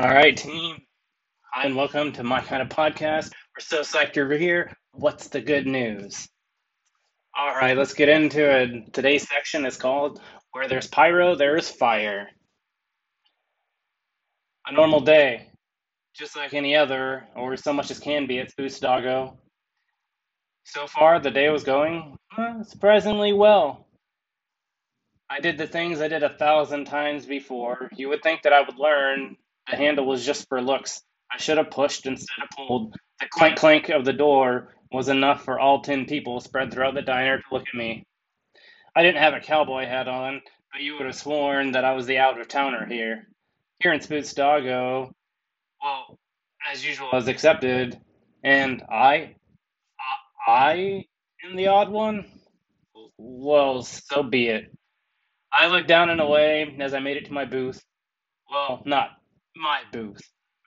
All right, team. Hi, and welcome to my kind of podcast. We're so psyched you're here. What's the good news? All right, let's get into it. Today's section is called Where There's Pyro, There's Fire. A normal day, just like any other, or so much as can be at Boost Doggo. So far, the day was going uh, surprisingly well. I did the things I did a thousand times before. You would think that I would learn the handle was just for looks. I should have pushed instead of pulled. The clank clank of the door was enough for all ten people spread throughout the diner to look at me. I didn't have a cowboy hat on, but you would have sworn that I was the out of towner here. Here in Spoots Doggo, well, as usual, I was accepted, and I, uh, I am the odd one. Well, so be it. I looked down and away as I made it to my booth. Well, not my booth,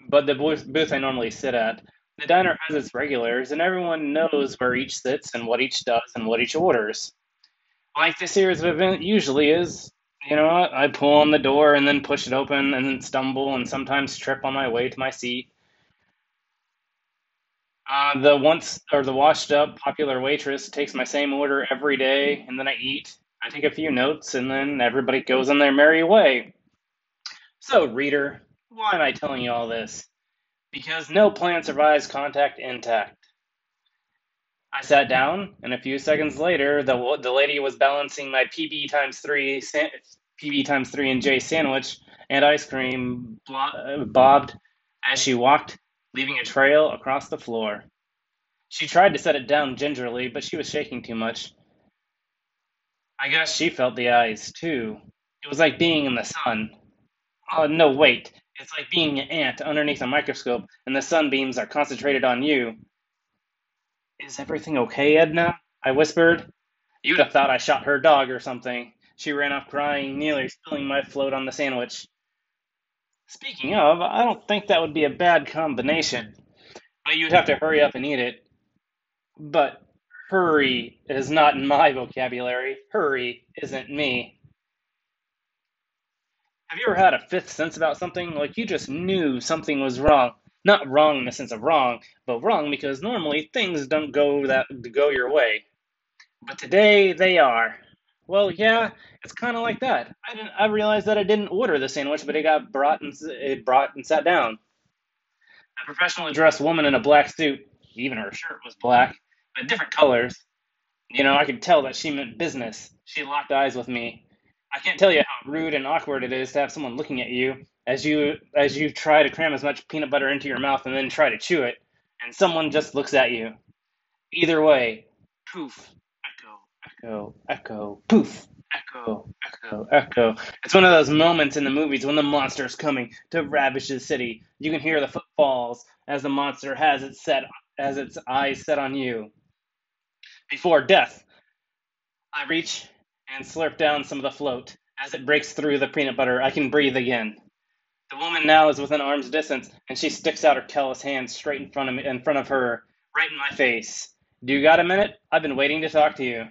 but the booth, I normally sit at. The diner has its regulars, and everyone knows where each sits and what each does and what each orders. Like this year's event usually is. You know? I pull on the door and then push it open and then stumble and sometimes trip on my way to my seat. Uh, the once or the washed up popular waitress takes my same order every day, and then I eat. I take a few notes, and then everybody goes on their merry way. So, reader, why am I telling you all this? Because no plant survives contact intact. I sat down, and a few seconds later, the the lady was balancing my PB times three PB times three and J sandwich and ice cream uh, bobbed as she walked, leaving a trail across the floor. She tried to set it down gingerly, but she was shaking too much. I guess she felt the eyes too. It was like being in the sun. Oh no, wait! It's like being an ant underneath a microscope, and the sunbeams are concentrated on you. Is everything okay, Edna? I whispered. You'd have thought I shot her dog or something. She ran off crying, nearly spilling my float on the sandwich. Speaking of, I don't think that would be a bad combination. But you'd have to hurry up and eat it. But hurry is not in my vocabulary. Hurry isn't me. Have you ever had a fifth sense about something? Like you just knew something was wrong. Not wrong in the sense of wrong, but wrong because normally things don't go that go your way. But today they are. Well, yeah, it's kind of like that. I didn't. I realized that I didn't order the sandwich, but it got brought and it brought and sat down. A professionally dressed woman in a black suit, even her shirt was black, but different colors. You know, I could tell that she meant business. She locked eyes with me, I can't tell you how rude and awkward it is to have someone looking at you as you as you try to cram as much peanut butter into your mouth and then try to chew it, and someone just looks at you. Either way, poof, echo, echo, echo, poof, echo, echo, echo. It's one of those moments in the movies when the monster is coming to ravage the city. You can hear the footfalls as the monster has its set as its eyes set on you. Before death, I reach and slurp down some of the float. As it breaks through the peanut butter, I can breathe again. The woman now is within arm's distance, and she sticks out her callous hand straight in front of me, in front of her, right in my face. Do you got a minute? I've been waiting to talk to you.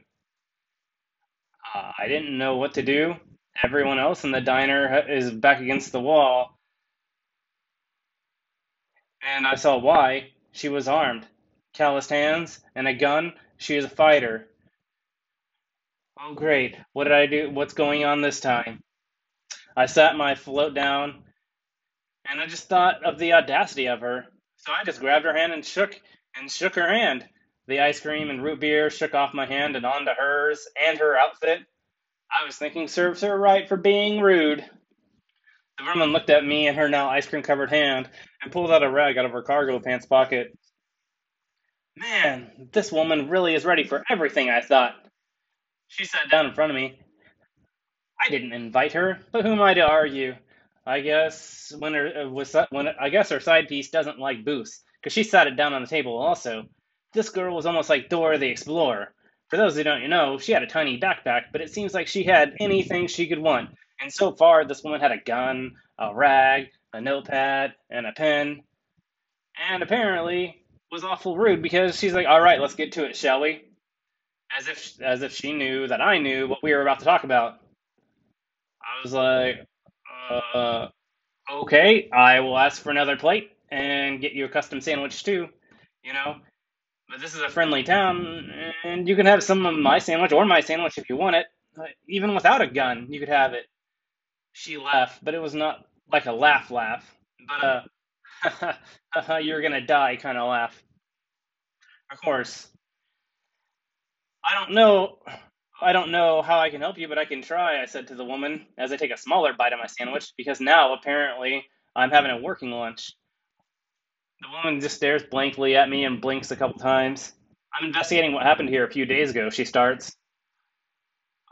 Uh, I didn't know what to do. Everyone else in the diner is back against the wall, and I saw why. She was armed, calloused hands, and a gun. She is a fighter. Oh, great. What did I do? What's going on this time? I sat my float down and I just thought of the audacity of her. So I just grabbed her hand and shook and shook her hand. The ice cream and root beer shook off my hand and onto hers and her outfit. I was thinking serves her right for being rude. The woman looked at me and her now ice cream covered hand and pulled out a rag out of her cargo pants pocket. Man, this woman really is ready for everything, I thought. She sat down in front of me. I didn't invite her, but who am I to argue? I guess when her uh, was when I guess her side piece doesn't like booths because she sat it down on the table also. This girl was almost like Dora the Explorer. For those who don't know, she had a tiny backpack, but it seems like she had anything she could want. And so far, this woman had a gun, a rag, a notepad, and a pen. And apparently was awful rude because she's like, "All right, let's get to it, shall we?" As if as if she knew that I knew what we were about to talk about. I was like, uh, Okay, I will ask for another plate and get you a custom sandwich too. You know, but this is a friendly town, and you can have some of my sandwich or my sandwich if you want it. Uh, Even without a gun, you could have it. She laughed, but it was not like a laugh laugh, but a you're gonna die kind of laugh. Of course, I don't know. I don't know how I can help you, but I can try, I said to the woman as I take a smaller bite of my sandwich, because now apparently I'm having a working lunch. The woman just stares blankly at me and blinks a couple times. I'm investigating what happened here a few days ago, she starts.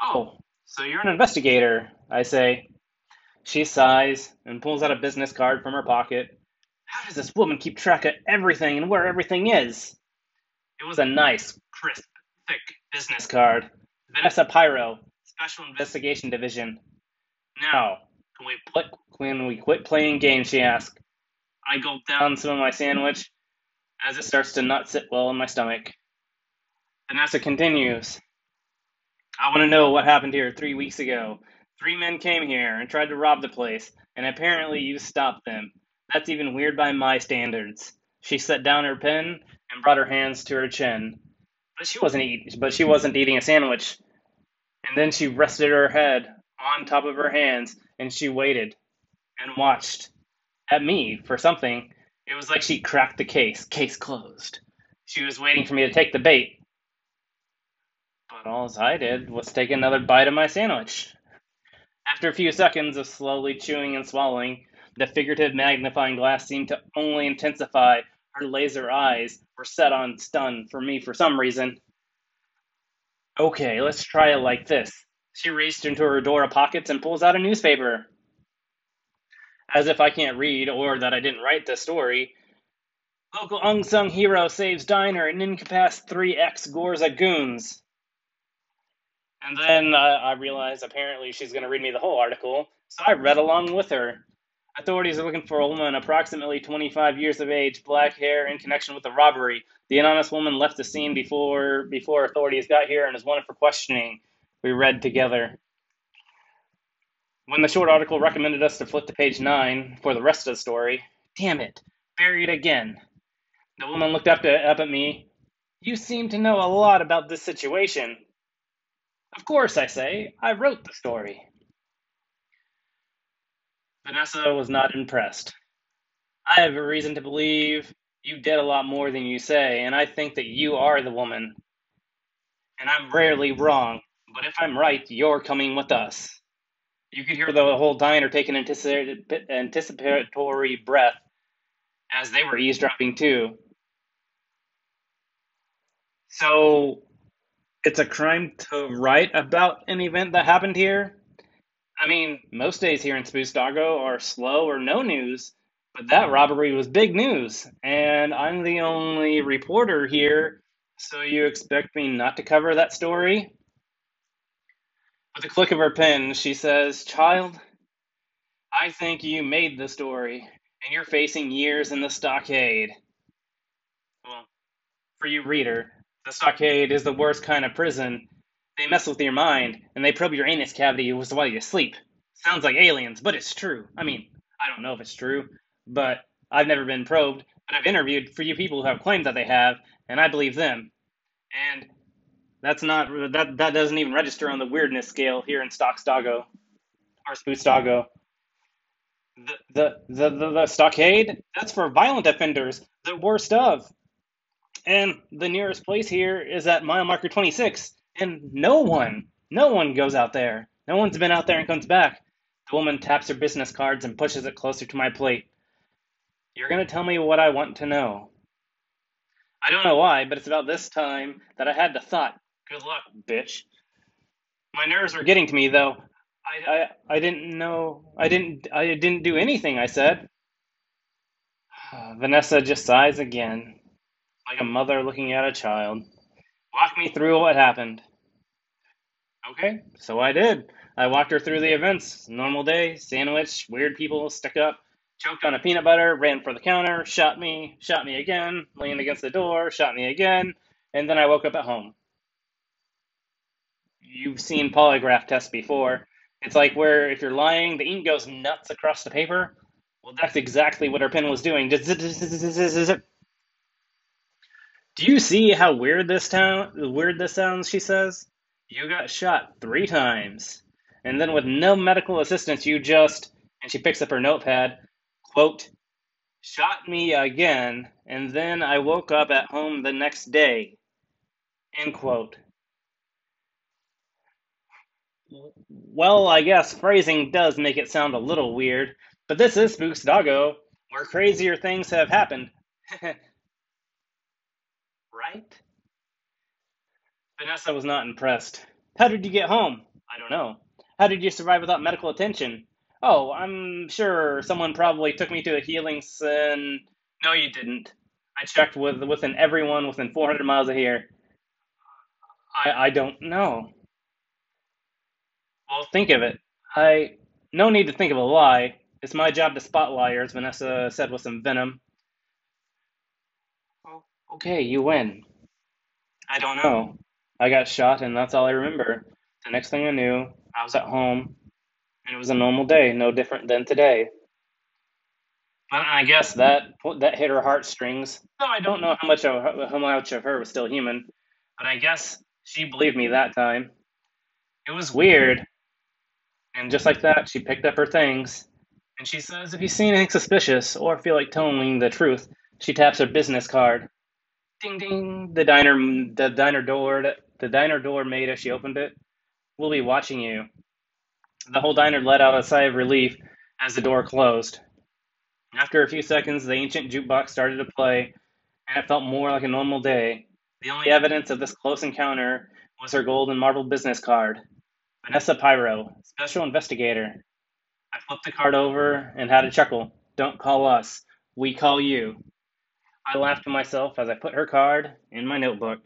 Oh, oh so you're an investigator, I say. She sighs and pulls out a business card from her pocket. How does this woman keep track of everything and where everything is? It was a nice, crisp, thick business card. Vanessa Pyro, Special Investigation Division. Now, can we, pl- can we quit playing games, she asked. I gulp down some of my sandwich as it starts to not sit well in my stomach. Vanessa continues. I want to know what happened here three weeks ago. Three men came here and tried to rob the place, and apparently you stopped them. That's even weird by my standards. She set down her pen and brought her hands to her chin. But she wasn't eating. but she wasn't eating a sandwich. And then she rested her head on top of her hands and she waited and watched at me for something. It was like she cracked the case, case closed. She was waiting for me to take the bait. But all I did was take another bite of my sandwich. After a few seconds of slowly chewing and swallowing, the figurative magnifying glass seemed to only intensify. Her laser eyes were set on stun for me for some reason. Okay, let's try it like this. She reached into her Dora pockets and pulls out a newspaper. As if I can't read or that I didn't write the story. Local unsung hero saves diner and incapac 3X Gorza goons. And then uh, I realized apparently she's going to read me the whole article, so I read along with her. Authorities are looking for a woman approximately 25 years of age, black hair, in connection with the robbery. The anonymous woman left the scene before before authorities got here and is wanted for questioning. We read together. When the short article recommended us to flip to page 9 for the rest of the story, damn it, buried again. The woman looked up, to, up at me. You seem to know a lot about this situation. Of course, I say. I wrote the story. Vanessa was not impressed. I have a reason to believe you did a lot more than you say, and I think that you are the woman. And I'm rarely wrong, but if I'm right, you're coming with us. You could hear the whole diner take an anticipatory breath as they were eavesdropping too. So, it's a crime to write about an event that happened here? I mean, most days here in Spoosdoggo are slow or no news, but that robbery was big news, and I'm the only reporter here, so you expect me not to cover that story? With a click of her pen, she says, Child, I think you made the story, and you're facing years in the stockade. Well, for you, reader, the stockade is the worst kind of prison. They mess with your mind, and they probe your anus cavity while you sleep. Sounds like aliens, but it's true. I mean, I don't know if it's true, but I've never been probed, but I've interviewed for you people who have claimed that they have, and I believe them. And that's not that that doesn't even register on the weirdness scale here in Stockstago or Spoostoggo. The, the the the the stockade that's for violent offenders, the worst of. And the nearest place here is at mile marker 26, and no one, no one goes out there. No one's been out there and comes back. The woman taps her business cards and pushes it closer to my plate. You're gonna tell me what I want to know. I don't know why, but it's about this time that I had the thought. Good luck, bitch. My nerves were getting to me, though. I, I, I didn't know. I didn't. I didn't do anything. I said. Vanessa just sighs again, like a mother looking at a child. Walk me through what happened. Okay, so I did. I walked her through the events. Normal day, sandwich, weird people, stuck up, choked on a peanut butter, ran for the counter, shot me, shot me again, leaned against the door, shot me again, and then I woke up at home. You've seen polygraph tests before. It's like where if you're lying, the ink goes nuts across the paper. Well, that's exactly what her pen was doing. Do you see how weird this town weird this sounds, she says. You got shot three times. And then with no medical assistance you just and she picks up her notepad, quote, shot me again, and then I woke up at home the next day. End quote. Well, I guess phrasing does make it sound a little weird, but this is Spooks Doggo, where crazier things have happened. right? Vanessa was not impressed. How did you get home? I don't know. How did you survive without medical attention? Oh, I'm sure someone probably took me to a healing sin. No, you didn't. I checked with within everyone within 400 miles of here. I I don't know. Well, think of it. I no need to think of a lie. It's my job to spot liars. Vanessa said with some venom. Oh, okay, you win. I don't know. Oh, I got shot, and that's all I remember. The next thing I knew, I was at home, and it was a normal day, no different than today. But I guess that that hit her heartstrings. Though I don't know how much of how much of her was still human, but I guess she believed me that time. It was weird. And just like that, she picked up her things. And she says if you see anything suspicious or feel like telling the truth, she taps her business card. Ding ding. The diner the diner door the diner door made as she opened it. We'll be watching you. The whole diner let out a sigh of relief as the door closed. After a few seconds, the ancient jukebox started to play, and it felt more like a normal day. The only evidence of this close encounter was her gold and marble business card. Vanessa Pyro, Special Investigator. I flipped the card over and had a chuckle. Don't call us, we call you. I laughed to myself as I put her card in my notebook.